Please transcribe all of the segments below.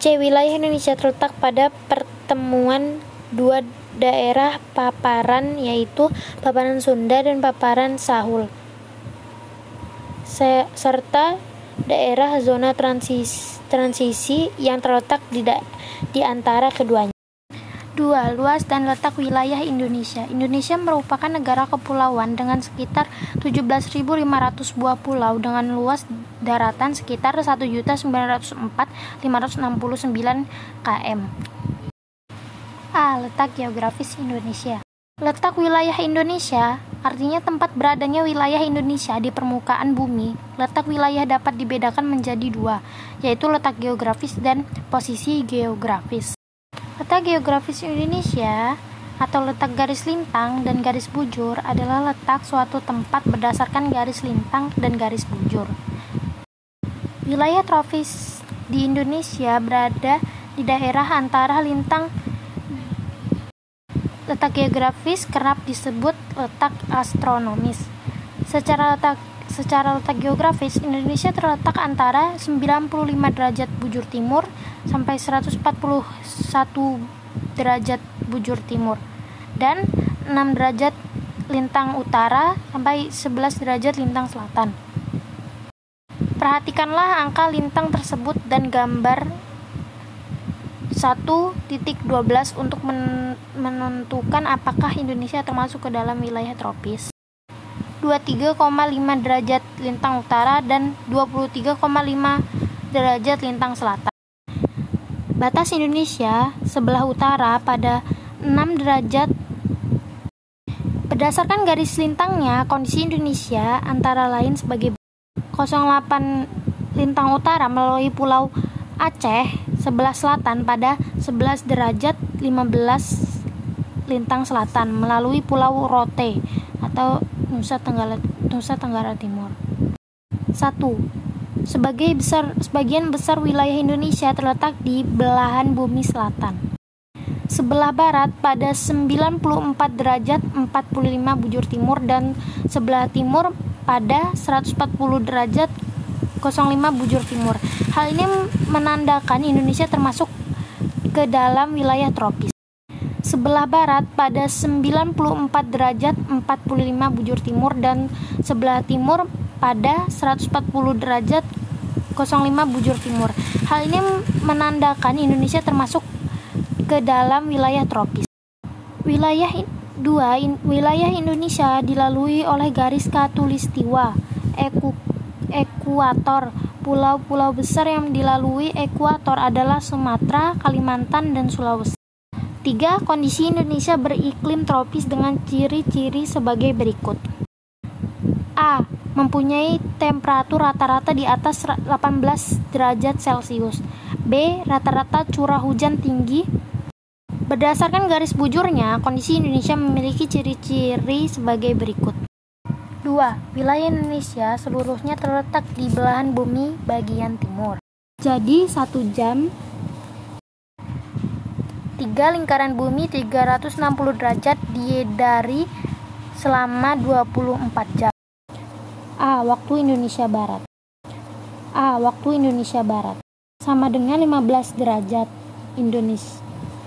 C. Wilayah Indonesia terletak pada pertemuan dua daerah paparan yaitu paparan Sunda dan paparan Sahul serta daerah zona transisi, transisi yang terletak di, di antara keduanya. 2. Luas dan letak wilayah Indonesia Indonesia merupakan negara kepulauan dengan sekitar 17.500 buah pulau dengan luas daratan sekitar 1.904.569 km. A. Letak geografis Indonesia Letak wilayah Indonesia artinya tempat beradanya wilayah Indonesia di permukaan bumi. Letak wilayah dapat dibedakan menjadi dua, yaitu letak geografis dan posisi geografis. Letak geografis Indonesia atau letak garis lintang dan garis bujur adalah letak suatu tempat berdasarkan garis lintang dan garis bujur. Wilayah tropis di Indonesia berada di daerah antara lintang letak geografis kerap disebut letak astronomis. Secara letak secara letak geografis, Indonesia terletak antara 95 derajat bujur timur sampai 141 derajat bujur timur dan 6 derajat lintang utara sampai 11 derajat lintang selatan. Perhatikanlah angka lintang tersebut dan gambar 1.12 untuk menentukan apakah Indonesia termasuk ke dalam wilayah tropis. 23,5 derajat lintang utara dan 23,5 derajat lintang selatan. Batas Indonesia sebelah utara pada 6 derajat Berdasarkan garis lintangnya, kondisi Indonesia antara lain sebagai 08 lintang utara melalui Pulau Aceh sebelah selatan pada 11 derajat 15 lintang selatan melalui Pulau Rote atau Nusa Tenggara, Nusa Tenggara Timur. 1. Sebagai besar, sebagian besar wilayah Indonesia terletak di belahan bumi selatan. Sebelah barat pada 94 derajat 45 bujur timur dan sebelah timur pada 140 derajat 05 bujur timur. Hal ini menandakan Indonesia termasuk ke dalam wilayah tropis sebelah barat pada 94 derajat 45 bujur timur dan sebelah timur pada 140 derajat 05 bujur timur. Hal ini menandakan Indonesia termasuk ke dalam wilayah tropis. Wilayah 2 in, wilayah Indonesia dilalui oleh garis katulistiwa eku, ekuator. Pulau-pulau besar yang dilalui ekuator adalah Sumatera, Kalimantan, dan Sulawesi. Tiga, kondisi Indonesia beriklim tropis dengan ciri-ciri sebagai berikut. A. Mempunyai temperatur rata-rata di atas 18 derajat Celcius. B. Rata-rata curah hujan tinggi. Berdasarkan garis bujurnya, kondisi Indonesia memiliki ciri-ciri sebagai berikut. 2. Wilayah Indonesia seluruhnya terletak di belahan bumi bagian timur. Jadi, satu jam tiga lingkaran bumi 360 derajat diedari selama 24 jam. A. Waktu Indonesia Barat A. Waktu Indonesia Barat sama dengan 15 derajat Indonesia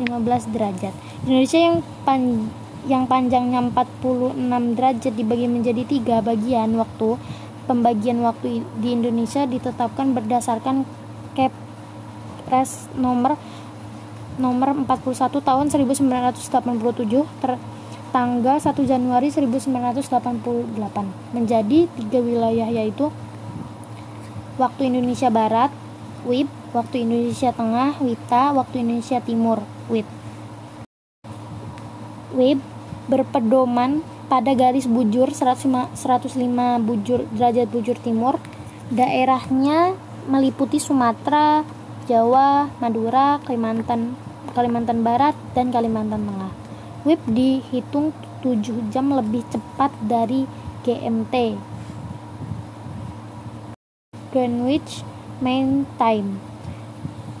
15 derajat Indonesia yang pan yang panjangnya 46 derajat dibagi menjadi tiga bagian waktu pembagian waktu di Indonesia ditetapkan berdasarkan Kepres nomor nomor 41 tahun 1987 ter tanggal 1 Januari 1988 menjadi tiga wilayah yaitu waktu Indonesia Barat WIB, waktu Indonesia Tengah WITA, waktu Indonesia Timur WIT. WIB berpedoman pada garis bujur 105, 105 bujur derajat bujur timur. Daerahnya meliputi Sumatera, Jawa, Madura, Kalimantan, Kalimantan Barat, dan Kalimantan Tengah. WIB dihitung 7 jam lebih cepat dari GMT. Greenwich Mean Time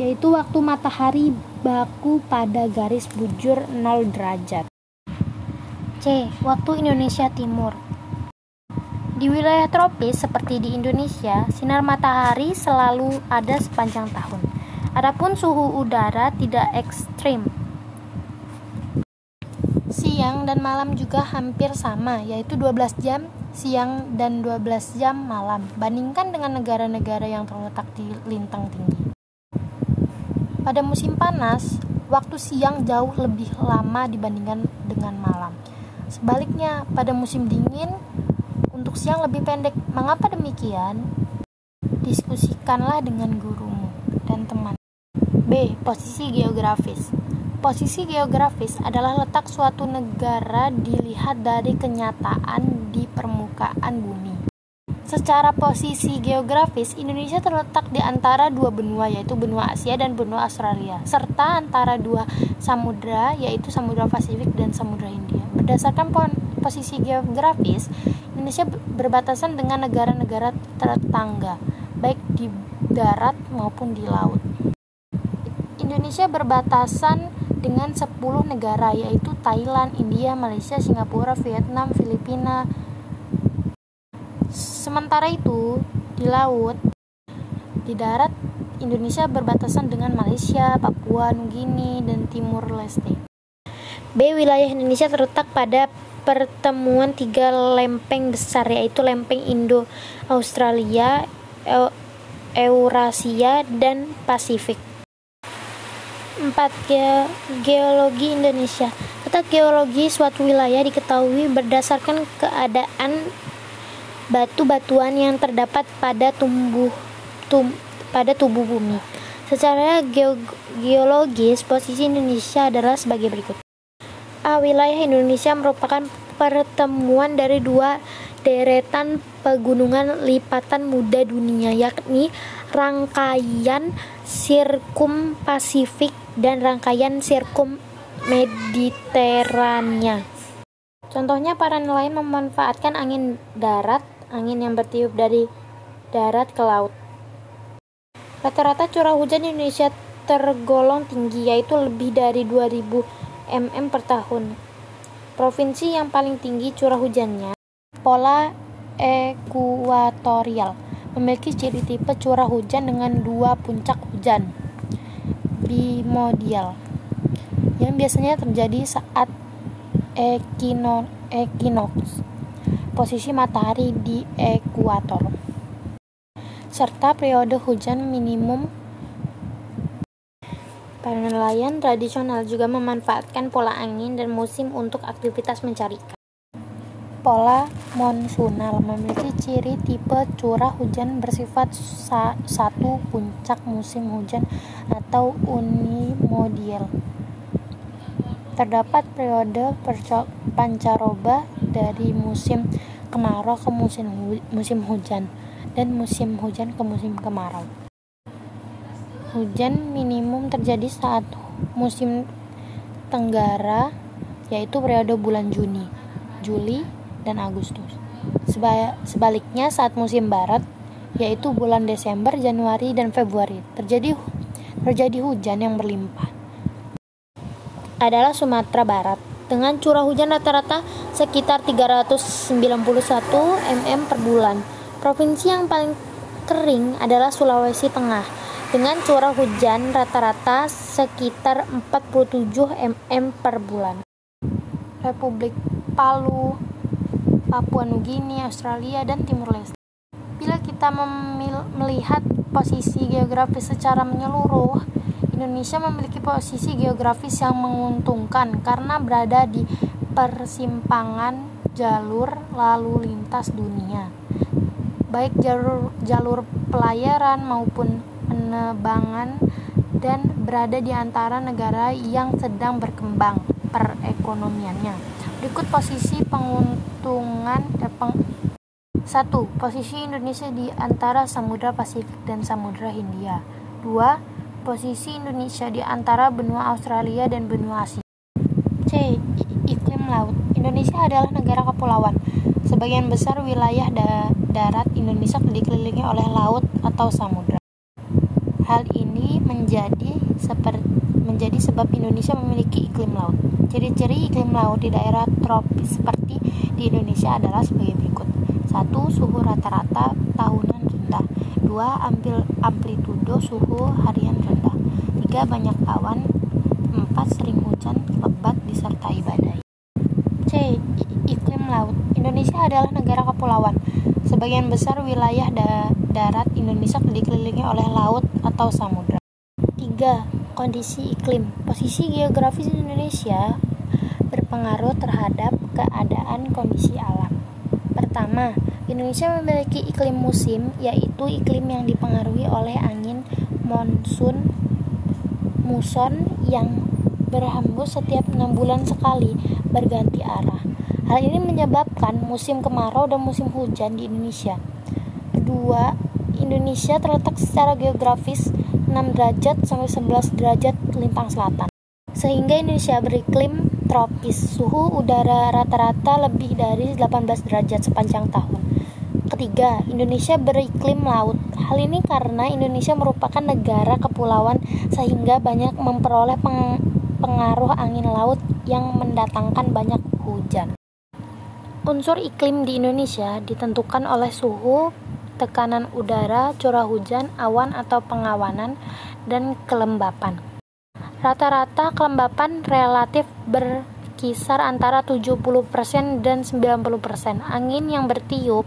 yaitu waktu matahari baku pada garis bujur 0 derajat. C. Waktu Indonesia Timur Di wilayah tropis seperti di Indonesia, sinar matahari selalu ada sepanjang tahun. Adapun suhu udara tidak ekstrim. Siang dan malam juga hampir sama, yaitu 12 jam siang dan 12 jam malam. Bandingkan dengan negara-negara yang terletak di lintang tinggi. Pada musim panas, waktu siang jauh lebih lama dibandingkan dengan malam. Sebaliknya, pada musim dingin, untuk siang lebih pendek. Mengapa demikian? Diskusikanlah dengan gurumu dan teman. B. Posisi geografis. Posisi geografis adalah letak suatu negara dilihat dari kenyataan di permukaan bumi. Secara posisi geografis, Indonesia terletak di antara dua benua yaitu benua Asia dan benua Australia, serta antara dua samudra yaitu Samudra Pasifik dan Samudra Hindia. Berdasarkan posisi geografis, Indonesia berbatasan dengan negara-negara tetangga, baik di darat maupun di laut. Indonesia berbatasan dengan 10 negara yaitu Thailand, India, Malaysia, Singapura, Vietnam, Filipina, Sementara itu, di laut, di darat, Indonesia berbatasan dengan Malaysia, Papua Nugini, dan Timur Leste. B. Wilayah Indonesia terletak pada pertemuan tiga lempeng besar yaitu lempeng Indo-Australia, Eurasia, dan Pasifik. 4. Ge geologi Indonesia Letak geologi suatu wilayah diketahui berdasarkan keadaan batu-batuan yang terdapat pada tumbuh tum, pada tubuh bumi. Secara geologis, posisi Indonesia adalah sebagai berikut. A. Wilayah Indonesia merupakan pertemuan dari dua deretan pegunungan lipatan muda dunia, yakni rangkaian sirkum Pasifik dan rangkaian sirkum Mediterania. Contohnya para nelayan memanfaatkan angin darat angin yang bertiup dari darat ke laut. Rata-rata curah hujan di Indonesia tergolong tinggi yaitu lebih dari 2000 mm per tahun. Provinsi yang paling tinggi curah hujannya pola ekuatorial memiliki ciri tipe curah hujan dengan dua puncak hujan bimodial yang biasanya terjadi saat equinox posisi matahari di ekuator, serta periode hujan minimum. Para nelayan tradisional juga memanfaatkan pola angin dan musim untuk aktivitas mencari ikan. Pola monsunal memiliki ciri tipe curah hujan bersifat sa satu puncak musim hujan atau unimodial. Terdapat periode pancaroba dari musim kemarau ke musim musim hujan dan musim hujan ke musim kemarau. Hujan minimum terjadi saat musim tenggara yaitu periode bulan Juni, Juli, dan Agustus. Sebaliknya saat musim barat yaitu bulan Desember, Januari, dan Februari terjadi terjadi hujan yang berlimpah. Adalah Sumatera Barat dengan curah hujan rata-rata sekitar 391 mm per bulan. Provinsi yang paling kering adalah Sulawesi Tengah dengan curah hujan rata-rata sekitar 47 mm per bulan. Republik Palu, Papua Nugini, Australia, dan Timur Leste. Bila kita melihat posisi geografis secara menyeluruh, Indonesia memiliki posisi geografis yang menguntungkan karena berada di persimpangan jalur lalu lintas dunia, baik jalur, jalur pelayaran maupun penerbangan, dan berada di antara negara yang sedang berkembang perekonomiannya. Berikut posisi penguntungan peng, satu, posisi Indonesia di antara Samudra Pasifik dan Samudra Hindia. Dua, posisi Indonesia di antara benua Australia dan benua Asia. C. Iklim laut. Indonesia adalah negara kepulauan. Sebagian besar wilayah da darat Indonesia dikelilingi oleh laut atau samudra. Hal ini menjadi seperti menjadi sebab Indonesia memiliki iklim laut. Ciri-ciri iklim laut di daerah tropis seperti di Indonesia adalah sebagai berikut. 1. Suhu rata-rata tahunan rendah. 2. Ambil amplitudo suhu harian rendah. 3. Banyak awan 4. Sering hujan, lebat, disertai badai C. Iklim laut Indonesia adalah negara kepulauan Sebagian besar wilayah da darat Indonesia dikelilingi oleh laut atau samudra 3. Kondisi iklim Posisi geografis Indonesia berpengaruh terhadap keadaan kondisi alam Pertama, Indonesia memiliki iklim musim, yaitu iklim yang dipengaruhi oleh angin monsun muson yang berhembus setiap enam bulan sekali berganti arah. Hal ini menyebabkan musim kemarau dan musim hujan di Indonesia. Kedua, Indonesia terletak secara geografis 6 derajat sampai 11 derajat lintang selatan. Sehingga Indonesia beriklim tropis. Suhu udara rata-rata lebih dari 18 derajat sepanjang tahun. Ketiga, Indonesia beriklim laut. Hal ini karena Indonesia merupakan negara kepulauan sehingga banyak memperoleh peng pengaruh angin laut yang mendatangkan banyak hujan. Unsur iklim di Indonesia ditentukan oleh suhu, tekanan udara, curah hujan, awan atau pengawanan, dan kelembapan. Rata-rata kelembapan relatif berkisar antara 70% dan 90%. Angin yang bertiup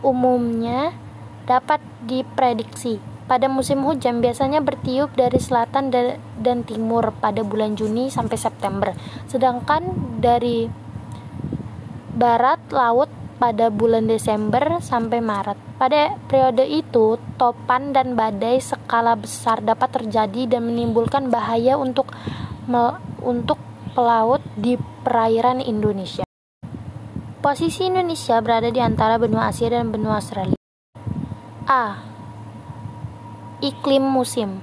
umumnya dapat diprediksi. Pada musim hujan biasanya bertiup dari selatan dan timur pada bulan Juni sampai September, sedangkan dari barat laut pada bulan Desember sampai Maret. Pada periode itu, topan dan badai skala besar dapat terjadi dan menimbulkan bahaya untuk untuk pelaut di perairan Indonesia. Posisi Indonesia berada di antara benua Asia dan benua Australia. A. Iklim musim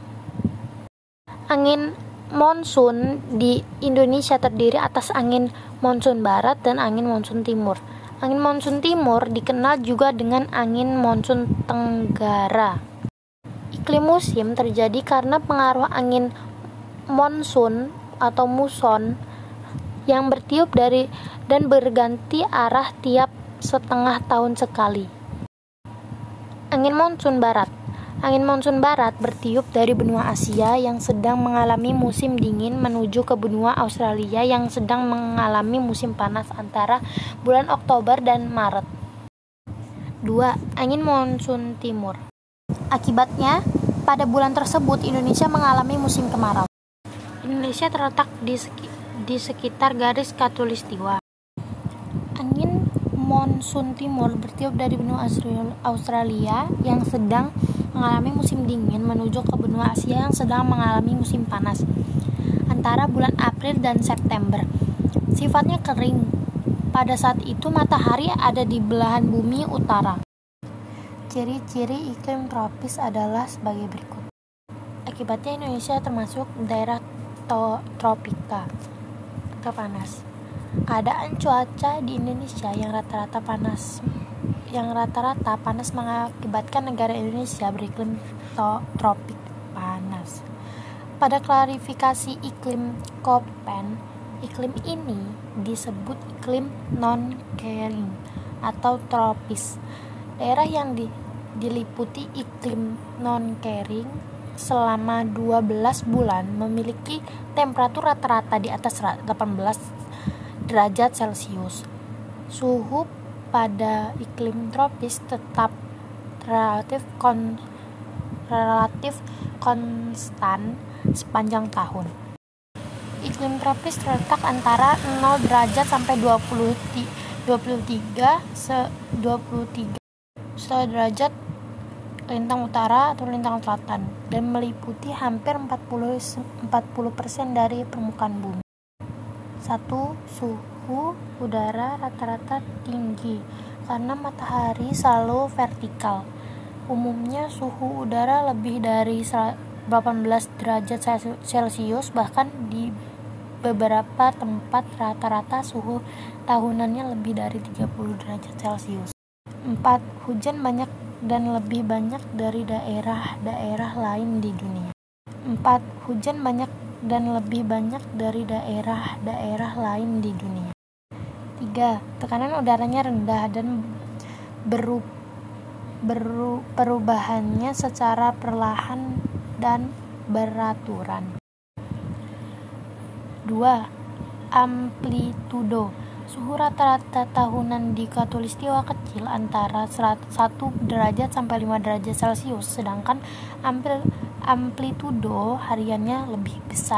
Angin monsun di Indonesia terdiri atas angin monsun barat dan angin monsun timur. Angin monsun timur dikenal juga dengan angin monsun tenggara. Iklim musim terjadi karena pengaruh angin monsun atau muson yang bertiup dari dan berganti arah tiap setengah tahun sekali. Angin monsun barat Angin monsun barat bertiup dari benua Asia yang sedang mengalami musim dingin menuju ke benua Australia yang sedang mengalami musim panas antara bulan Oktober dan Maret. 2. Angin monsun timur. Akibatnya, pada bulan tersebut Indonesia mengalami musim kemarau. Indonesia terletak di di sekitar garis katulistiwa. Monsun timur bertiup dari benua Australia yang sedang mengalami musim dingin menuju ke benua Asia yang sedang mengalami musim panas antara bulan April dan September. Sifatnya kering. Pada saat itu matahari ada di belahan bumi utara. Ciri-ciri iklim tropis adalah sebagai berikut. Akibatnya Indonesia termasuk daerah tropika panas. Keadaan cuaca di Indonesia yang rata-rata panas yang rata-rata panas mengakibatkan negara Indonesia beriklim tropik panas. Pada klarifikasi iklim Koppen, iklim ini disebut iklim non-kering atau tropis. Daerah yang di, diliputi iklim non-kering selama 12 bulan memiliki temperatur rata-rata di atas 18 derajat Celcius. Suhu pada iklim tropis tetap relatif kon relatif konstan sepanjang tahun. Iklim tropis terletak antara 0 derajat sampai 20 23 se 23 derajat lintang utara atau lintang selatan dan meliputi hampir 40 40% dari permukaan bumi. 1. Suhu udara rata-rata tinggi karena matahari selalu vertikal. Umumnya suhu udara lebih dari 18 derajat Celcius bahkan di beberapa tempat rata-rata suhu tahunannya lebih dari 30 derajat Celcius. 4. Hujan banyak dan lebih banyak dari daerah-daerah lain di dunia. 4. Hujan banyak dan lebih banyak dari daerah-daerah lain di dunia. 3. Tekanan udaranya rendah dan beru, beru, perubahannya secara perlahan dan beraturan. 2. Amplitudo Suhu rata-rata tahunan di Katulistiwa kecil antara 1 derajat sampai 5 derajat Celcius, sedangkan amplitudo hariannya lebih besar.